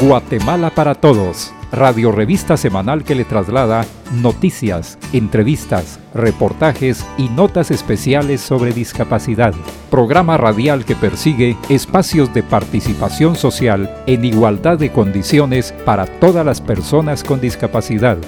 Guatemala para Todos, radio revista semanal que le traslada noticias, entrevistas, reportajes y notas especiales sobre discapacidad. Programa radial que persigue espacios de participación social en igualdad de condiciones para todas las personas con discapacidad.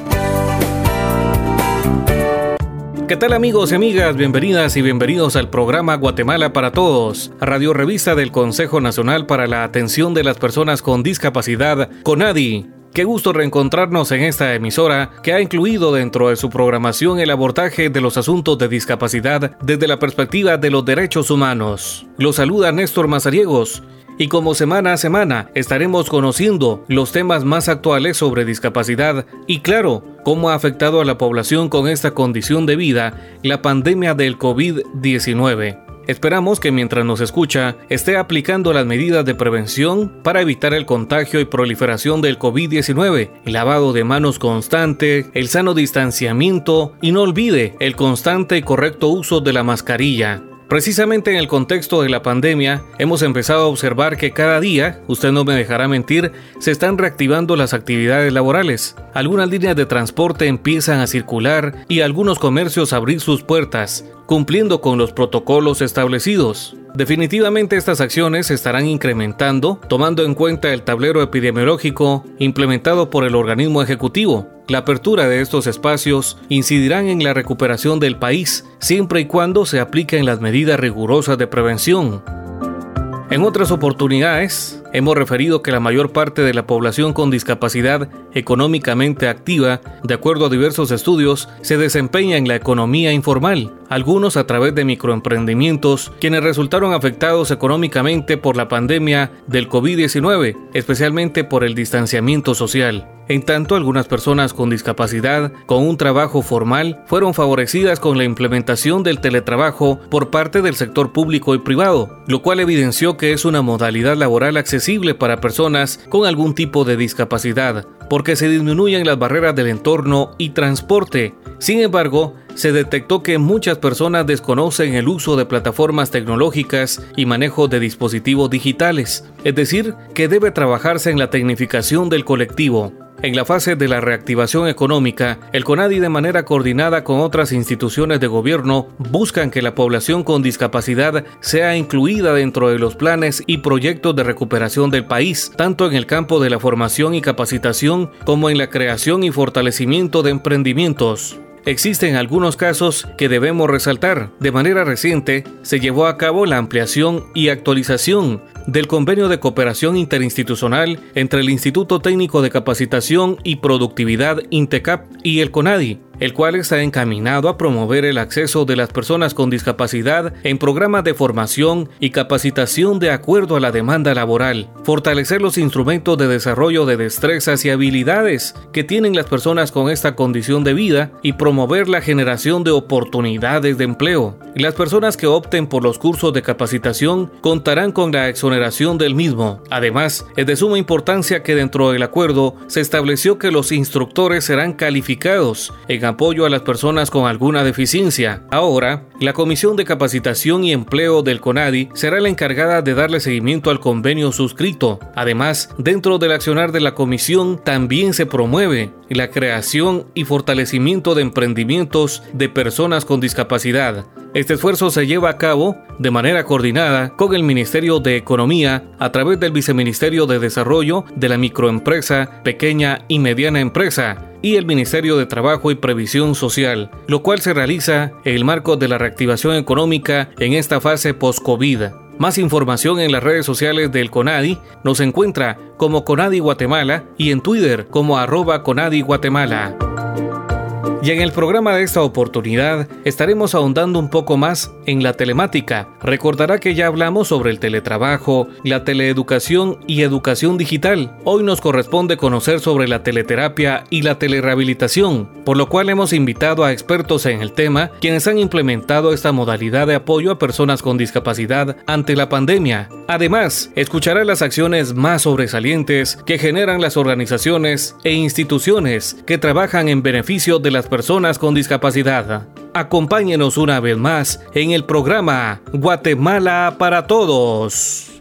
¿Qué tal amigos y amigas? Bienvenidas y bienvenidos al programa Guatemala para Todos, radio revista del Consejo Nacional para la Atención de las Personas con Discapacidad, CONADI. Qué gusto reencontrarnos en esta emisora que ha incluido dentro de su programación el abordaje de los asuntos de discapacidad desde la perspectiva de los derechos humanos. Los saluda Néstor Mazariegos y como semana a semana estaremos conociendo los temas más actuales sobre discapacidad y claro, cómo ha afectado a la población con esta condición de vida la pandemia del COVID-19. Esperamos que mientras nos escucha esté aplicando las medidas de prevención para evitar el contagio y proliferación del COVID-19, el lavado de manos constante, el sano distanciamiento y no olvide el constante y correcto uso de la mascarilla. Precisamente en el contexto de la pandemia, hemos empezado a observar que cada día, usted no me dejará mentir, se están reactivando las actividades laborales. Algunas líneas de transporte empiezan a circular y algunos comercios abrir sus puertas, cumpliendo con los protocolos establecidos. Definitivamente estas acciones se estarán incrementando tomando en cuenta el tablero epidemiológico implementado por el organismo ejecutivo. La apertura de estos espacios incidirán en la recuperación del país siempre y cuando se apliquen las medidas rigurosas de prevención. En otras oportunidades, hemos referido que la mayor parte de la población con discapacidad económicamente activa, de acuerdo a diversos estudios, se desempeña en la economía informal, algunos a través de microemprendimientos, quienes resultaron afectados económicamente por la pandemia del COVID-19, especialmente por el distanciamiento social. En tanto, algunas personas con discapacidad con un trabajo formal fueron favorecidas con la implementación del teletrabajo por parte del sector público y privado, lo cual evidenció que es una modalidad laboral accesible para personas con algún tipo de discapacidad, porque se disminuyen las barreras del entorno y transporte. Sin embargo, se detectó que muchas personas desconocen el uso de plataformas tecnológicas y manejo de dispositivos digitales, es decir, que debe trabajarse en la tecnificación del colectivo. En la fase de la reactivación económica, el CONADI de manera coordinada con otras instituciones de gobierno buscan que la población con discapacidad sea incluida dentro de los planes y proyectos de recuperación del país, tanto en el campo de la formación y capacitación como en la creación y fortalecimiento de emprendimientos. Existen algunos casos que debemos resaltar. De manera reciente, se llevó a cabo la ampliación y actualización del convenio de cooperación interinstitucional entre el Instituto Técnico de Capacitación y Productividad INTECAP y el CONADI, el cual está encaminado a promover el acceso de las personas con discapacidad en programas de formación y capacitación de acuerdo a la demanda laboral, fortalecer los instrumentos de desarrollo de destrezas y habilidades que tienen las personas con esta condición de vida y promover la generación de oportunidades de empleo. Las personas que opten por los cursos de capacitación contarán con la exoneración del mismo. Además, es de suma importancia que dentro del acuerdo se estableció que los instructores serán calificados en apoyo a las personas con alguna deficiencia. Ahora, la Comisión de Capacitación y Empleo del CONADI será la encargada de darle seguimiento al convenio suscrito. Además, dentro del accionar de la comisión también se promueve la creación y fortalecimiento de emprendimientos de personas con discapacidad. Este esfuerzo se lleva a cabo de manera coordinada con el Ministerio de Economía a través del Viceministerio de Desarrollo de la Microempresa, Pequeña y Mediana Empresa y el Ministerio de Trabajo y Previsión Social, lo cual se realiza en el marco de la reactivación económica en esta fase post-COVID. Más información en las redes sociales del CONADI nos encuentra como CONADI Guatemala y en Twitter como arroba CONADI Guatemala. Y en el programa de esta oportunidad estaremos ahondando un poco más en la telemática. Recordará que ya hablamos sobre el teletrabajo, la teleeducación y educación digital. Hoy nos corresponde conocer sobre la teleterapia y la telerehabilitación, por lo cual hemos invitado a expertos en el tema quienes han implementado esta modalidad de apoyo a personas con discapacidad ante la pandemia. Además, escuchará las acciones más sobresalientes que generan las organizaciones e instituciones que trabajan en beneficio de las personas con discapacidad. Acompáñenos una vez más en el programa Guatemala para Todos.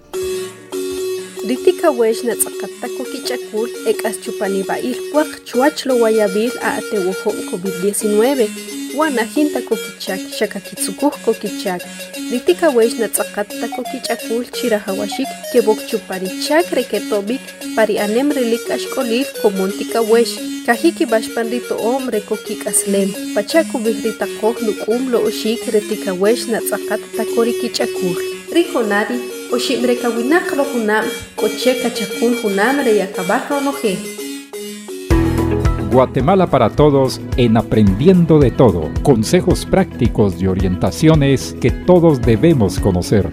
Ritika wesh na tsakata ko kichakul ek as chupani ba ilpuak chuach lo wayabil a atewojong COVID-19. wanajinta kokichak, xakakitsukuj kokichak, nitika wex natzacata kokichakul chirajawashik kebokchuparichak reketomik pari anem relik axkolil komontika wex, kajiki baxpan rito'om rekokikaslem, pachakubij ritakoj nuk'um lo oxik retika wex natzacata korikichakul. Rijonari, oximrekawinaq lo hunam, koche kachakul junam reyakabaj ronoje. Guatemala para todos en Aprendiendo de Todo. Consejos prácticos y orientaciones que todos debemos conocer.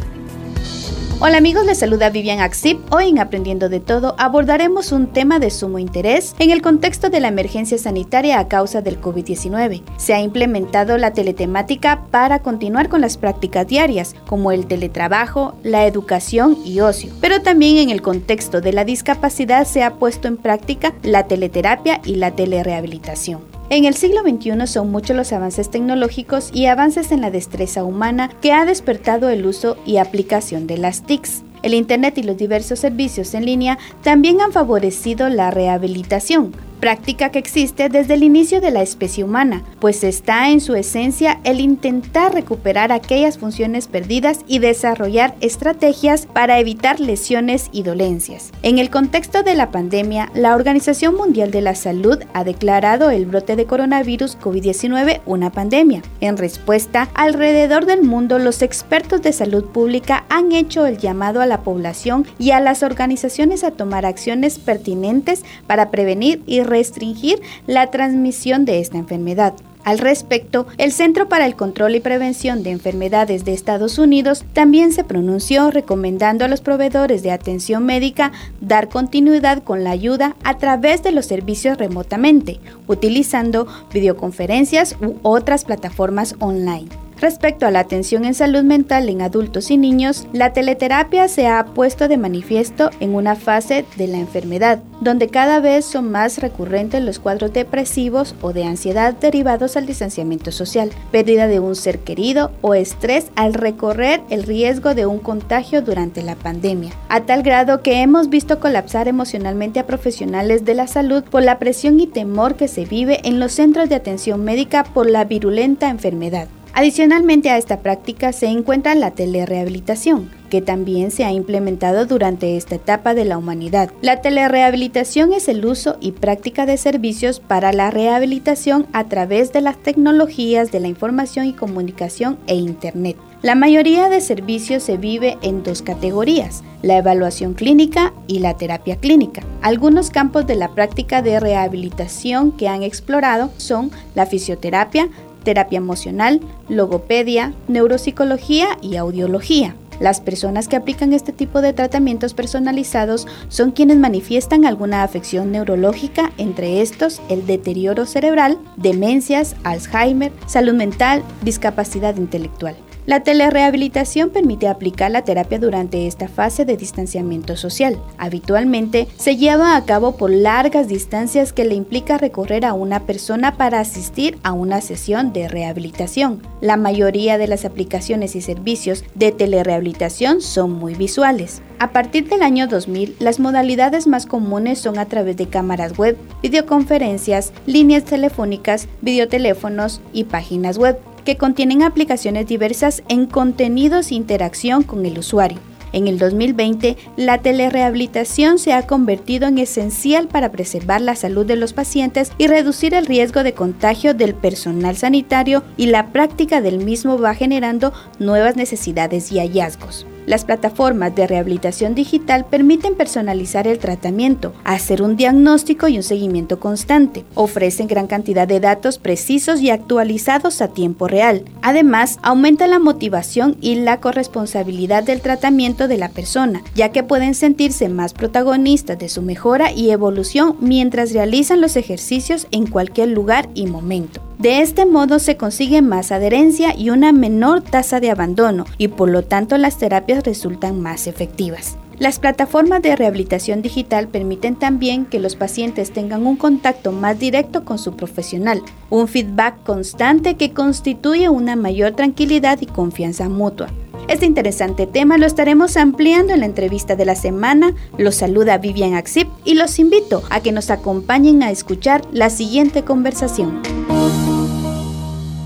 Hola amigos, les saluda Vivian Axip. Hoy en Aprendiendo de Todo abordaremos un tema de sumo interés en el contexto de la emergencia sanitaria a causa del COVID-19. Se ha implementado la teletemática para continuar con las prácticas diarias, como el teletrabajo, la educación y ocio. Pero también en el contexto de la discapacidad se ha puesto en práctica la teleterapia y la telerehabilitación. En el siglo XXI son muchos los avances tecnológicos y avances en la destreza humana que ha despertado el uso y aplicación de las TICs. El Internet y los diversos servicios en línea también han favorecido la rehabilitación, práctica que existe desde el inicio de la especie humana, pues está en su esencia el intentar recuperar aquellas funciones perdidas y desarrollar estrategias para evitar lesiones y dolencias. En el contexto de la pandemia, la Organización Mundial de la Salud ha declarado el brote de coronavirus COVID-19 una pandemia. En respuesta, alrededor del mundo los expertos de salud pública han hecho el llamado a la población y a las organizaciones a tomar acciones pertinentes para prevenir y restringir la transmisión de esta enfermedad. Al respecto, el Centro para el Control y Prevención de Enfermedades de Estados Unidos también se pronunció recomendando a los proveedores de atención médica dar continuidad con la ayuda a través de los servicios remotamente, utilizando videoconferencias u otras plataformas online. Respecto a la atención en salud mental en adultos y niños, la teleterapia se ha puesto de manifiesto en una fase de la enfermedad, donde cada vez son más recurrentes los cuadros depresivos o de ansiedad derivados al distanciamiento social, pérdida de un ser querido o estrés al recorrer el riesgo de un contagio durante la pandemia, a tal grado que hemos visto colapsar emocionalmente a profesionales de la salud por la presión y temor que se vive en los centros de atención médica por la virulenta enfermedad. Adicionalmente a esta práctica se encuentra la telerehabilitación, que también se ha implementado durante esta etapa de la humanidad. La telerehabilitación es el uso y práctica de servicios para la rehabilitación a través de las tecnologías de la información y comunicación e Internet. La mayoría de servicios se vive en dos categorías, la evaluación clínica y la terapia clínica. Algunos campos de la práctica de rehabilitación que han explorado son la fisioterapia, terapia emocional, logopedia, neuropsicología y audiología. Las personas que aplican este tipo de tratamientos personalizados son quienes manifiestan alguna afección neurológica, entre estos el deterioro cerebral, demencias, Alzheimer, salud mental, discapacidad intelectual. La telerehabilitación permite aplicar la terapia durante esta fase de distanciamiento social. Habitualmente se lleva a cabo por largas distancias que le implica recorrer a una persona para asistir a una sesión de rehabilitación. La mayoría de las aplicaciones y servicios de telerehabilitación son muy visuales. A partir del año 2000, las modalidades más comunes son a través de cámaras web, videoconferencias, líneas telefónicas, videoteléfonos y páginas web que contienen aplicaciones diversas en contenidos e interacción con el usuario. En el 2020, la telerehabilitación se ha convertido en esencial para preservar la salud de los pacientes y reducir el riesgo de contagio del personal sanitario y la práctica del mismo va generando nuevas necesidades y hallazgos. Las plataformas de rehabilitación digital permiten personalizar el tratamiento, hacer un diagnóstico y un seguimiento constante. Ofrecen gran cantidad de datos precisos y actualizados a tiempo real. Además, aumenta la motivación y la corresponsabilidad del tratamiento de la persona, ya que pueden sentirse más protagonistas de su mejora y evolución mientras realizan los ejercicios en cualquier lugar y momento. De este modo se consigue más adherencia y una menor tasa de abandono y por lo tanto las resultan más efectivas. Las plataformas de rehabilitación digital permiten también que los pacientes tengan un contacto más directo con su profesional, un feedback constante que constituye una mayor tranquilidad y confianza mutua. Este interesante tema lo estaremos ampliando en la entrevista de la semana. Los saluda Vivian Axip y los invito a que nos acompañen a escuchar la siguiente conversación.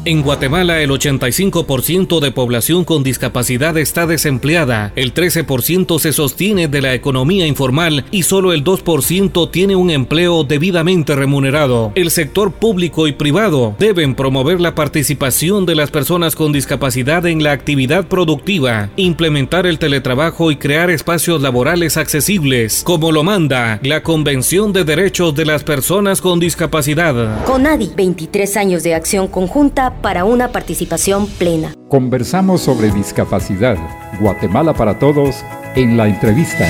En Guatemala el 85% de población con discapacidad está desempleada, el 13% se sostiene de la economía informal y solo el 2% tiene un empleo debidamente remunerado. El sector público y privado deben promover la participación de las personas con discapacidad en la actividad productiva, implementar el teletrabajo y crear espacios laborales accesibles, como lo manda la Convención de Derechos de las Personas con Discapacidad. CONADI, 23 años de acción conjunta para una participación plena. Conversamos sobre discapacidad. Guatemala para todos en la entrevista.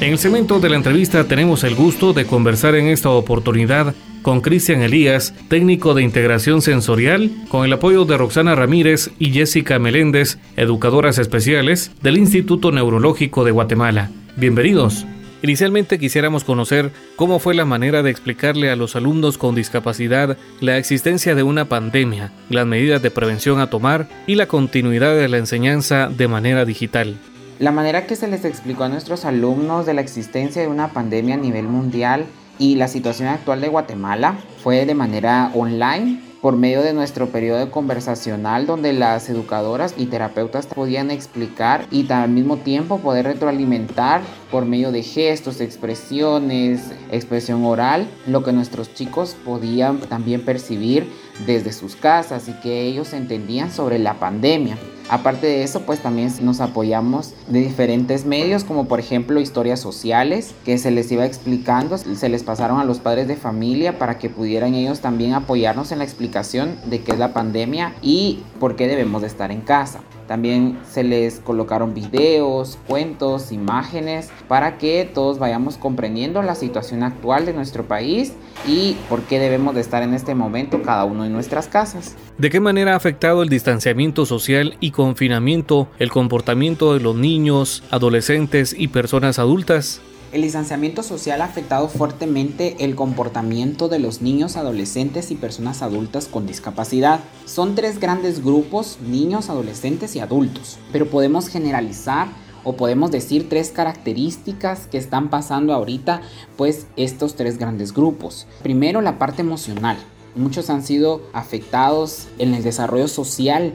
En el segmento de la entrevista tenemos el gusto de conversar en esta oportunidad con Cristian Elías, técnico de integración sensorial, con el apoyo de Roxana Ramírez y Jessica Meléndez, educadoras especiales del Instituto Neurológico de Guatemala. Bienvenidos. Inicialmente quisiéramos conocer cómo fue la manera de explicarle a los alumnos con discapacidad la existencia de una pandemia, las medidas de prevención a tomar y la continuidad de la enseñanza de manera digital. La manera que se les explicó a nuestros alumnos de la existencia de una pandemia a nivel mundial y la situación actual de Guatemala fue de manera online por medio de nuestro periodo conversacional donde las educadoras y terapeutas podían explicar y al mismo tiempo poder retroalimentar por medio de gestos, expresiones, expresión oral, lo que nuestros chicos podían también percibir desde sus casas y que ellos entendían sobre la pandemia. Aparte de eso, pues también nos apoyamos de diferentes medios, como por ejemplo historias sociales, que se les iba explicando, se les pasaron a los padres de familia para que pudieran ellos también apoyarnos en la explicación de qué es la pandemia y por qué debemos de estar en casa. También se les colocaron videos, cuentos, imágenes para que todos vayamos comprendiendo la situación actual de nuestro país y por qué debemos de estar en este momento cada uno en nuestras casas. ¿De qué manera ha afectado el distanciamiento social y confinamiento el comportamiento de los niños, adolescentes y personas adultas? El distanciamiento social ha afectado fuertemente el comportamiento de los niños, adolescentes y personas adultas con discapacidad. Son tres grandes grupos, niños, adolescentes y adultos, pero podemos generalizar o podemos decir tres características que están pasando ahorita, pues estos tres grandes grupos. Primero, la parte emocional. Muchos han sido afectados en el desarrollo social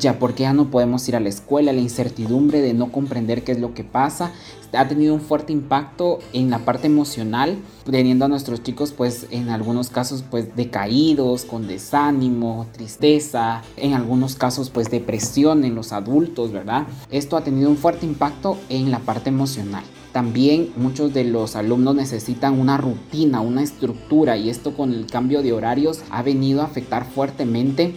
ya porque ya no podemos ir a la escuela, la incertidumbre de no comprender qué es lo que pasa, ha tenido un fuerte impacto en la parte emocional, teniendo a nuestros chicos pues en algunos casos pues decaídos, con desánimo, tristeza, en algunos casos pues depresión en los adultos, ¿verdad? Esto ha tenido un fuerte impacto en la parte emocional. También muchos de los alumnos necesitan una rutina, una estructura y esto con el cambio de horarios ha venido a afectar fuertemente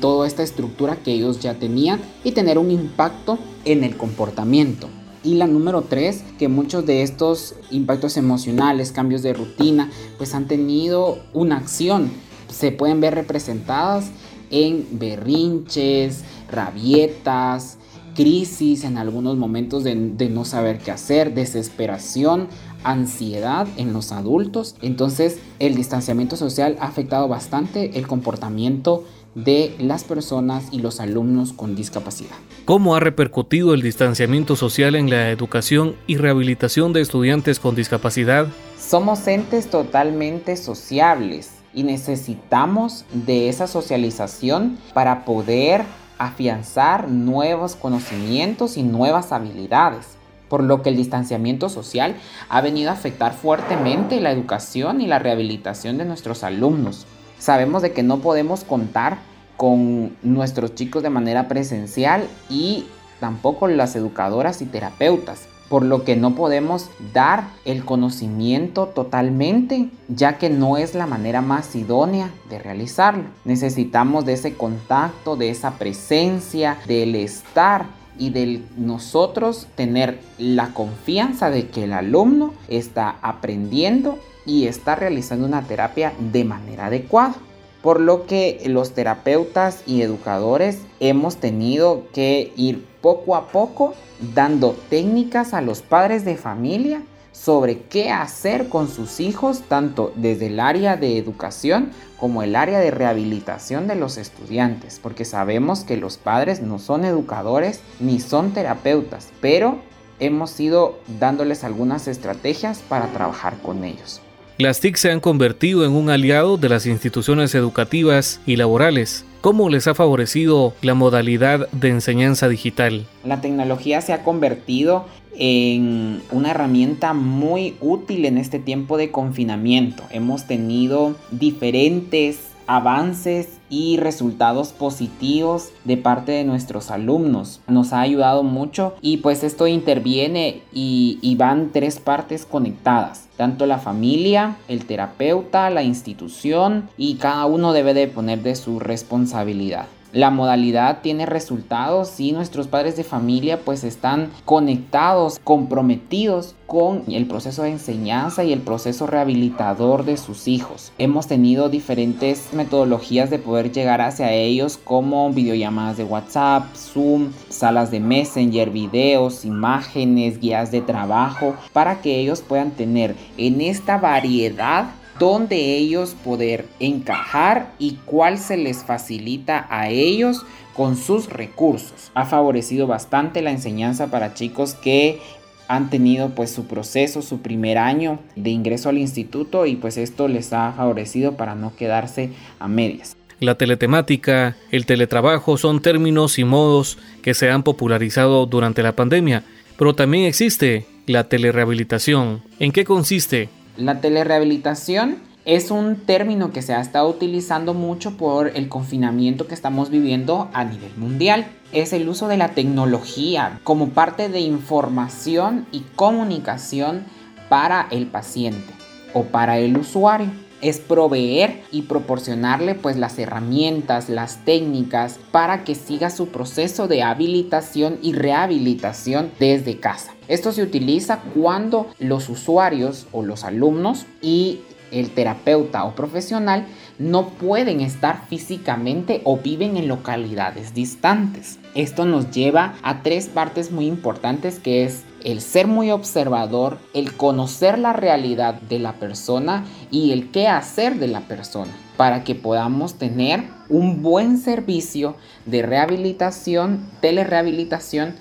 toda esta estructura que ellos ya tenían y tener un impacto en el comportamiento. Y la número tres, que muchos de estos impactos emocionales, cambios de rutina, pues han tenido una acción. Se pueden ver representadas en berrinches, rabietas, crisis en algunos momentos de, de, no saber qué hacer, desesperación, ansiedad en los adultos. Entonces el distanciamiento social ha afectado bastante el comportamiento de las personas y los alumnos con discapacidad. ¿Cómo ha repercutido el distanciamiento social en la educación y rehabilitación de estudiantes con discapacidad? Somos entes totalmente sociables y necesitamos de esa socialización para poder afianzar nuevos conocimientos y nuevas habilidades por lo que el distanciamiento social ha venido a afectar fuertemente la educación y la rehabilitación de nuestros alumnos. Sabemos de que no podemos contar con nuestros chicos de manera presencial y tampoco las educadoras y terapeutas, por lo que no podemos dar el conocimiento totalmente, ya que no es la manera más idónea de realizarlo. Necesitamos de ese contacto, de esa presencia, del estar y de nosotros tener la confianza de que el alumno está aprendiendo y está realizando una terapia de manera adecuada. Por lo que los terapeutas y educadores hemos tenido que ir poco a poco dando técnicas a los padres de familia sobre qué hacer con sus hijos, tanto desde el área de educación como el área de rehabilitación de los estudiantes, porque sabemos que los padres no son educadores ni son terapeutas, pero hemos ido dándoles algunas estrategias para trabajar con ellos. Las TIC se han convertido en un aliado de las instituciones educativas y laborales. ¿Cómo les ha favorecido la modalidad de enseñanza digital? La tecnología se ha convertido en una herramienta muy útil en este tiempo de confinamiento. Hemos tenido diferentes avances y resultados positivos de parte de nuestros alumnos. Nos ha ayudado mucho y pues esto interviene y, van tres partes conectadas. Tanto la familia, el terapeuta, la institución y cada uno debe de poner de su responsabilidad la modalidad tiene resultados y nuestros padres de familia pues están conectados, comprometidos con el proceso de enseñanza y el proceso rehabilitador de sus hijos. Hemos tenido diferentes metodologías de poder llegar hacia ellos como videollamadas de WhatsApp, Zoom, salas de Messenger, videos, imágenes, guías de trabajo para que ellos puedan tener en esta variedad donde ellos poder encajar y cuál se les facilita a ellos con sus recursos. Ha favorecido bastante la enseñanza para chicos que han tenido pues su proceso, su primer año de ingreso al instituto y pues esto les ha favorecido para no quedarse a medias. La teletemática, el teletrabajo son términos y modos que se han popularizado durante la pandemia, pero también existe la telerehabilitación. ¿En qué consiste? La telerehabilitación es un término que se ha estado utilizando mucho por el confinamiento que estamos viviendo a nivel mundial. Es el uso de la tecnología como parte de información y comunicación para el paciente o para el usuario. Es proveer y proporcionarle pues las herramientas, las técnicas para que siga su proceso de habilitación y rehabilitación desde casa. Esto se utiliza cuando los usuarios o los alumnos y el terapeuta o profesional no pueden estar físicamente o viven en localidades distantes. Esto nos lleva a tres partes muy importantes que es el ser muy observador, el conocer la realidad de la persona y el qué hacer de la persona para que podamos tener un buen servicio de rehabilitación, telerehabilitación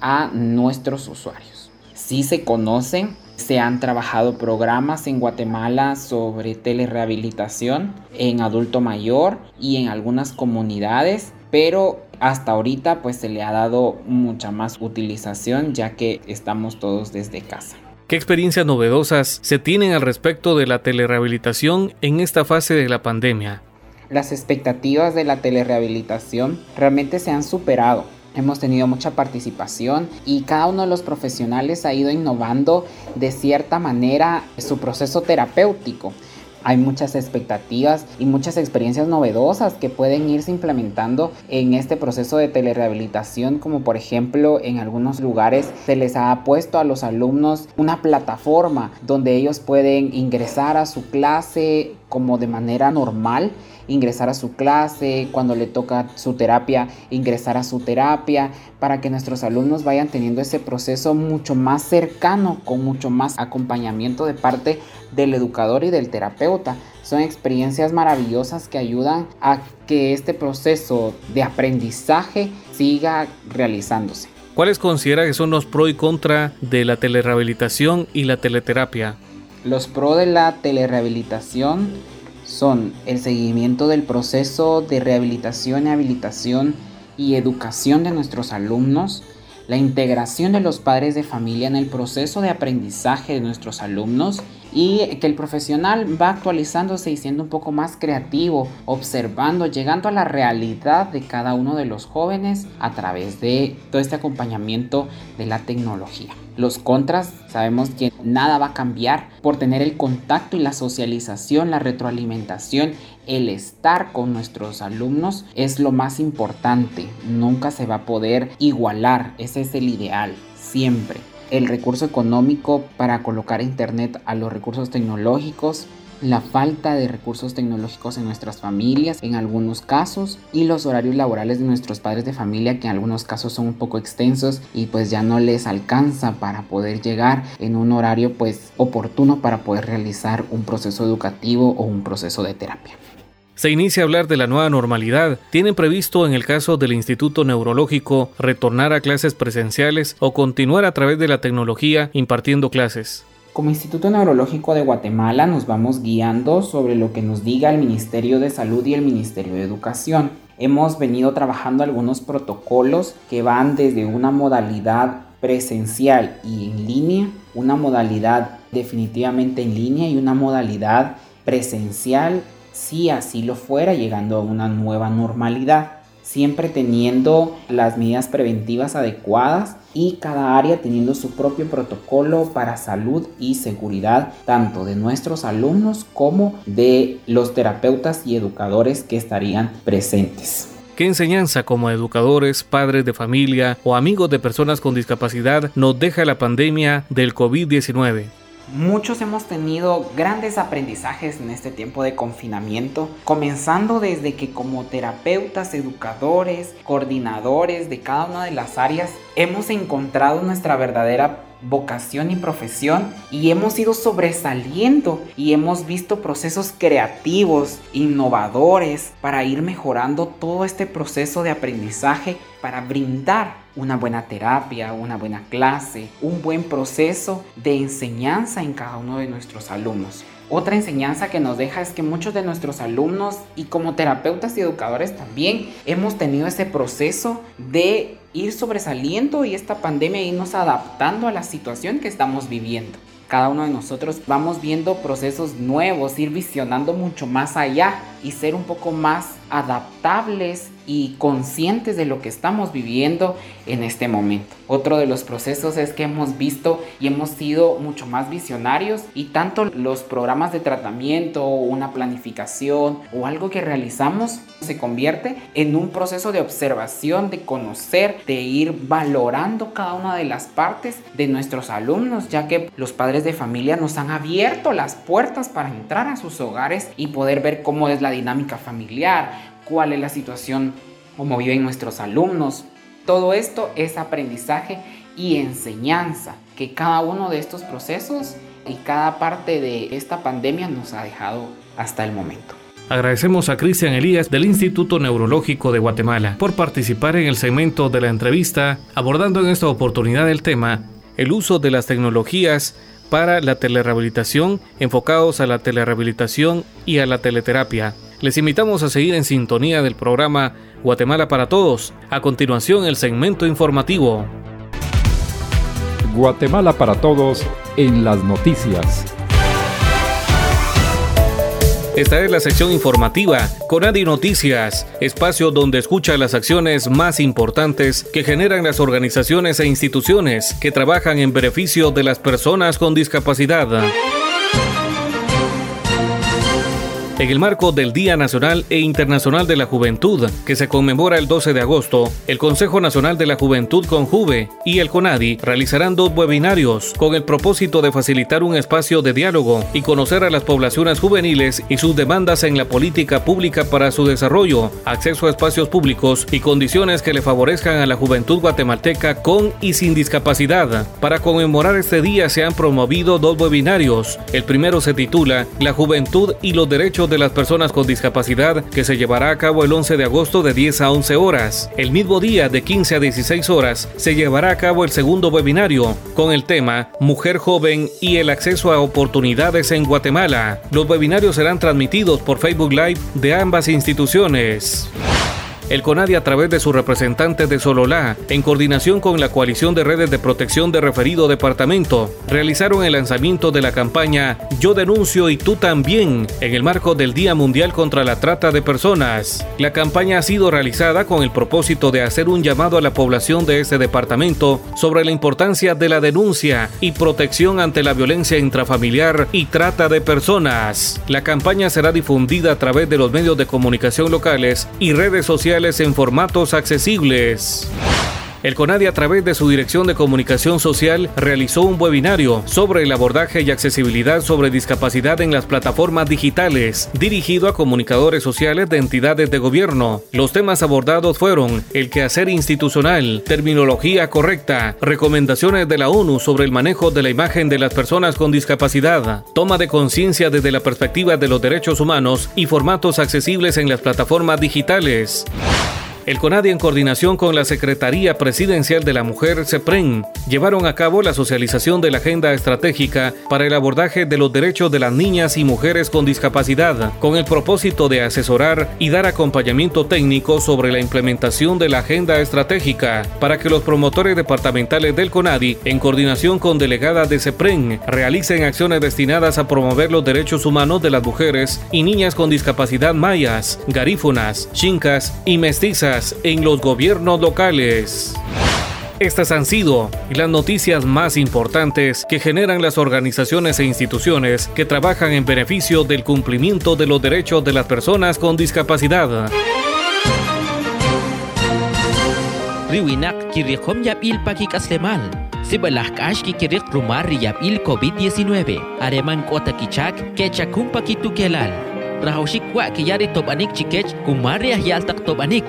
a nuestros usuarios. Si se conocen, se han trabajado programas en Guatemala sobre telerehabilitación en adulto mayor y en algunas comunidades, pero hasta ahorita pues se le ha dado mucha más utilización ya que estamos todos desde casa. ¿Qué experiencias novedosas se tienen al respecto de la telerehabilitación en esta fase de la pandemia? Las expectativas de la telerehabilitación realmente se han superado hemos tenido mucha participación y cada uno de los profesionales ha ido innovando de cierta manera su proceso terapéutico. Hay muchas expectativas y muchas experiencias novedosas que pueden irse implementando en este proceso de telerehabilitación, como por ejemplo en algunos lugares se les ha puesto a los alumnos una plataforma donde ellos pueden ingresar a su clase como de manera normal ingresar a su clase, cuando le toca su terapia, ingresar a su terapia, para que nuestros alumnos vayan teniendo ese proceso mucho más cercano, con mucho más acompañamiento de parte del educador y del terapeuta. Son experiencias maravillosas que ayudan a que este proceso de aprendizaje siga realizándose. ¿Cuáles considera que son los pros y contra de la telerehabilitación y la teleterapia? Los pros de la telerehabilitación son el seguimiento del proceso de rehabilitación y habilitación y educación de nuestros alumnos, la integración de los padres de familia en el proceso de aprendizaje de nuestros alumnos y que el profesional va actualizándose y siendo un poco más creativo, observando, llegando a la realidad de cada uno de los jóvenes a través de todo este acompañamiento de la tecnología. Los contras, sabemos que nada va a cambiar por tener el contacto y la socialización, la retroalimentación, el estar con nuestros alumnos es lo más importante. Nunca se va a poder igualar, ese es el ideal, siempre el recurso económico para colocar internet a los recursos tecnológicos la falta de recursos tecnológicos en nuestras familias en algunos casos y los horarios laborales de nuestros padres de familia que en algunos casos son un poco extensos y pues ya no les alcanza para poder llegar en un horario pues oportuno para poder realizar un proceso educativo o un proceso de terapia se inicia a hablar de la nueva normalidad. ¿Tienen previsto en el caso del Instituto Neurológico retornar a clases presenciales o continuar a través de la tecnología impartiendo clases? Como Instituto Neurológico de Guatemala nos vamos guiando sobre lo que nos diga el Ministerio de Salud y el Ministerio de Educación. Hemos venido trabajando algunos protocolos que van desde una modalidad presencial y en línea, una modalidad definitivamente en línea y una modalidad presencial si así lo fuera, llegando a una nueva normalidad, siempre teniendo las medidas preventivas adecuadas y cada área teniendo su propio protocolo para salud y seguridad, tanto de nuestros alumnos como de los terapeutas y educadores que estarían presentes. ¿Qué enseñanza como educadores, padres de familia o amigos de personas con discapacidad nos deja la pandemia del COVID-19? Muchos hemos tenido grandes aprendizajes en este tiempo de confinamiento, comenzando desde que como terapeutas, educadores, coordinadores de cada una de las áreas, hemos encontrado nuestra verdadera vocación y profesión y hemos ido sobresaliendo y hemos visto procesos creativos, innovadores para ir mejorando todo este proceso de aprendizaje para brindar una buena terapia, una buena clase, un buen proceso de enseñanza en cada uno de nuestros alumnos. Otra enseñanza que nos deja es que muchos de nuestros alumnos y como terapeutas y educadores también hemos tenido ese proceso de ir sobresaliendo y esta pandemia irnos adaptando a la situación que estamos viviendo. Cada uno de nosotros vamos viendo procesos nuevos, ir visionando mucho más allá y ser un poco más adaptables y conscientes de lo que estamos viviendo en este momento. Otro de los procesos es que hemos visto y hemos sido mucho más visionarios y tanto los programas de tratamiento, una planificación o algo que realizamos se convierte en un proceso de observación, de conocer, de ir valorando cada una de las partes de nuestros alumnos, ya que los padres de familia nos han abierto las puertas para entrar a sus hogares y poder ver cómo es la dinámica familiar, cuál es la situación, cómo viven nuestros alumnos. Todo esto es aprendizaje y enseñanza que cada uno de estos procesos y cada parte de esta pandemia nos ha dejado hasta el momento. Agradecemos a Cristian Elías del Instituto Neurológico de Guatemala por participar en el segmento de la entrevista abordando en esta oportunidad el tema el uso de las tecnologías para la telerehabilitación enfocados a la telerehabilitación y a la teleterapia. Les invitamos a seguir en sintonía del programa Guatemala para Todos. A continuación, el segmento informativo. Guatemala para Todos en las noticias. Esta es la sección informativa Conadi Noticias, espacio donde escucha las acciones más importantes que generan las organizaciones e instituciones que trabajan en beneficio de las personas con discapacidad. En el marco del Día Nacional e Internacional de la Juventud, que se conmemora el 12 de agosto, el Consejo Nacional de la Juventud con Juve y el CONADI realizarán dos webinarios con el propósito de facilitar un espacio de diálogo y conocer a las poblaciones juveniles y sus demandas en la política pública para su desarrollo, acceso a espacios públicos y condiciones que le favorezcan a la juventud guatemalteca con y sin discapacidad. Para conmemorar este día se han promovido dos webinarios. El primero se titula La juventud y los derechos de las personas con discapacidad que se llevará a cabo el 11 de agosto de 10 a 11 horas. El mismo día de 15 a 16 horas se llevará a cabo el segundo webinario con el tema Mujer joven y el acceso a oportunidades en Guatemala. Los webinarios serán transmitidos por Facebook Live de ambas instituciones. El CONADI a través de su representante de Sololá, en coordinación con la coalición de redes de protección de referido departamento, realizaron el lanzamiento de la campaña Yo denuncio y tú también, en el marco del Día Mundial contra la Trata de Personas. La campaña ha sido realizada con el propósito de hacer un llamado a la población de este departamento sobre la importancia de la denuncia y protección ante la violencia intrafamiliar y trata de personas. La campaña será difundida a través de los medios de comunicación locales y redes sociales en formatos accesibles. El CONADI a través de su Dirección de Comunicación Social realizó un webinario sobre el abordaje y accesibilidad sobre discapacidad en las plataformas digitales, dirigido a comunicadores sociales de entidades de gobierno. Los temas abordados fueron el quehacer institucional, terminología correcta, recomendaciones de la ONU sobre el manejo de la imagen de las personas con discapacidad, toma de conciencia desde la perspectiva de los derechos humanos y formatos accesibles en las plataformas digitales. El CONADI, en coordinación con la Secretaría Presidencial de la Mujer, CEPREN, llevaron a cabo la socialización de la Agenda Estratégica para el abordaje de los derechos de las niñas y mujeres con discapacidad, con el propósito de asesorar y dar acompañamiento técnico sobre la implementación de la Agenda Estratégica, para que los promotores departamentales del CONADI, en coordinación con delegadas de CEPREN, realicen acciones destinadas a promover los derechos humanos de las mujeres y niñas con discapacidad mayas, garífunas, chincas y mestizas en los gobiernos locales. Estas han sido las noticias más importantes que generan las organizaciones e instituciones que trabajan en beneficio del cumplimiento de los derechos de las personas con discapacidad. Riwinak kirikom yap il pakik aslemal. Sibalah kash ki kirik rumar yap il COVID-19. Areman kota kichak kechakum pakitu kelal. Rahaushik wa kiyari tobanik chikech kumariah yaltak tobanik.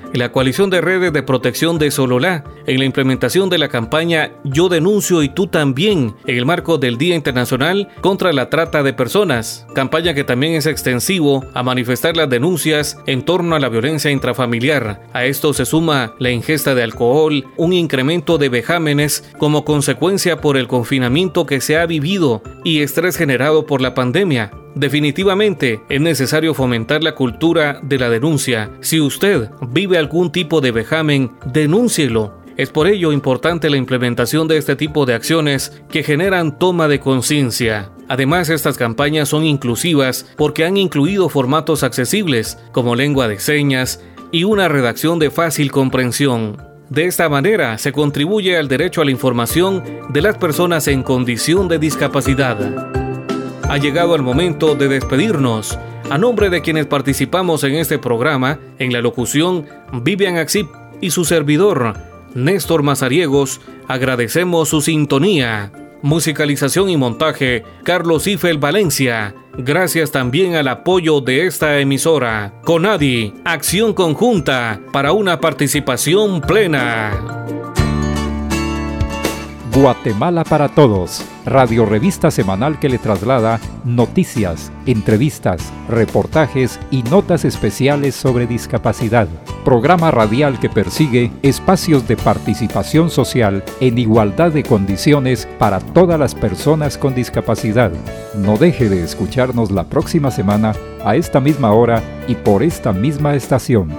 la coalición de redes de protección de Sololá en la implementación de la campaña Yo denuncio y tú también en el marco del Día Internacional contra la Trata de Personas, campaña que también es extensivo a manifestar las denuncias en torno a la violencia intrafamiliar. A esto se suma la ingesta de alcohol, un incremento de vejámenes como consecuencia por el confinamiento que se ha vivido y estrés generado por la pandemia. Definitivamente es necesario fomentar la cultura de la denuncia. Si usted vive algún tipo de vejamen, denúncielo. Es por ello importante la implementación de este tipo de acciones que generan toma de conciencia. Además, estas campañas son inclusivas porque han incluido formatos accesibles como lengua de señas y una redacción de fácil comprensión. De esta manera se contribuye al derecho a la información de las personas en condición de discapacidad ha llegado el momento de despedirnos. A nombre de quienes participamos en este programa, en la locución Vivian Axip y su servidor, Néstor Mazariegos, agradecemos su sintonía. Musicalización y montaje, Carlos Ifel Valencia. Gracias también al apoyo de esta emisora. Conadi, acción conjunta para una participación plena. Guatemala para Todos, radio revista semanal que le traslada noticias, entrevistas, reportajes y notas especiales sobre discapacidad. Programa radial que persigue espacios de participación social en igualdad de condiciones para todas las personas con discapacidad. No deje de escucharnos la próxima semana a esta misma hora y por esta misma estación.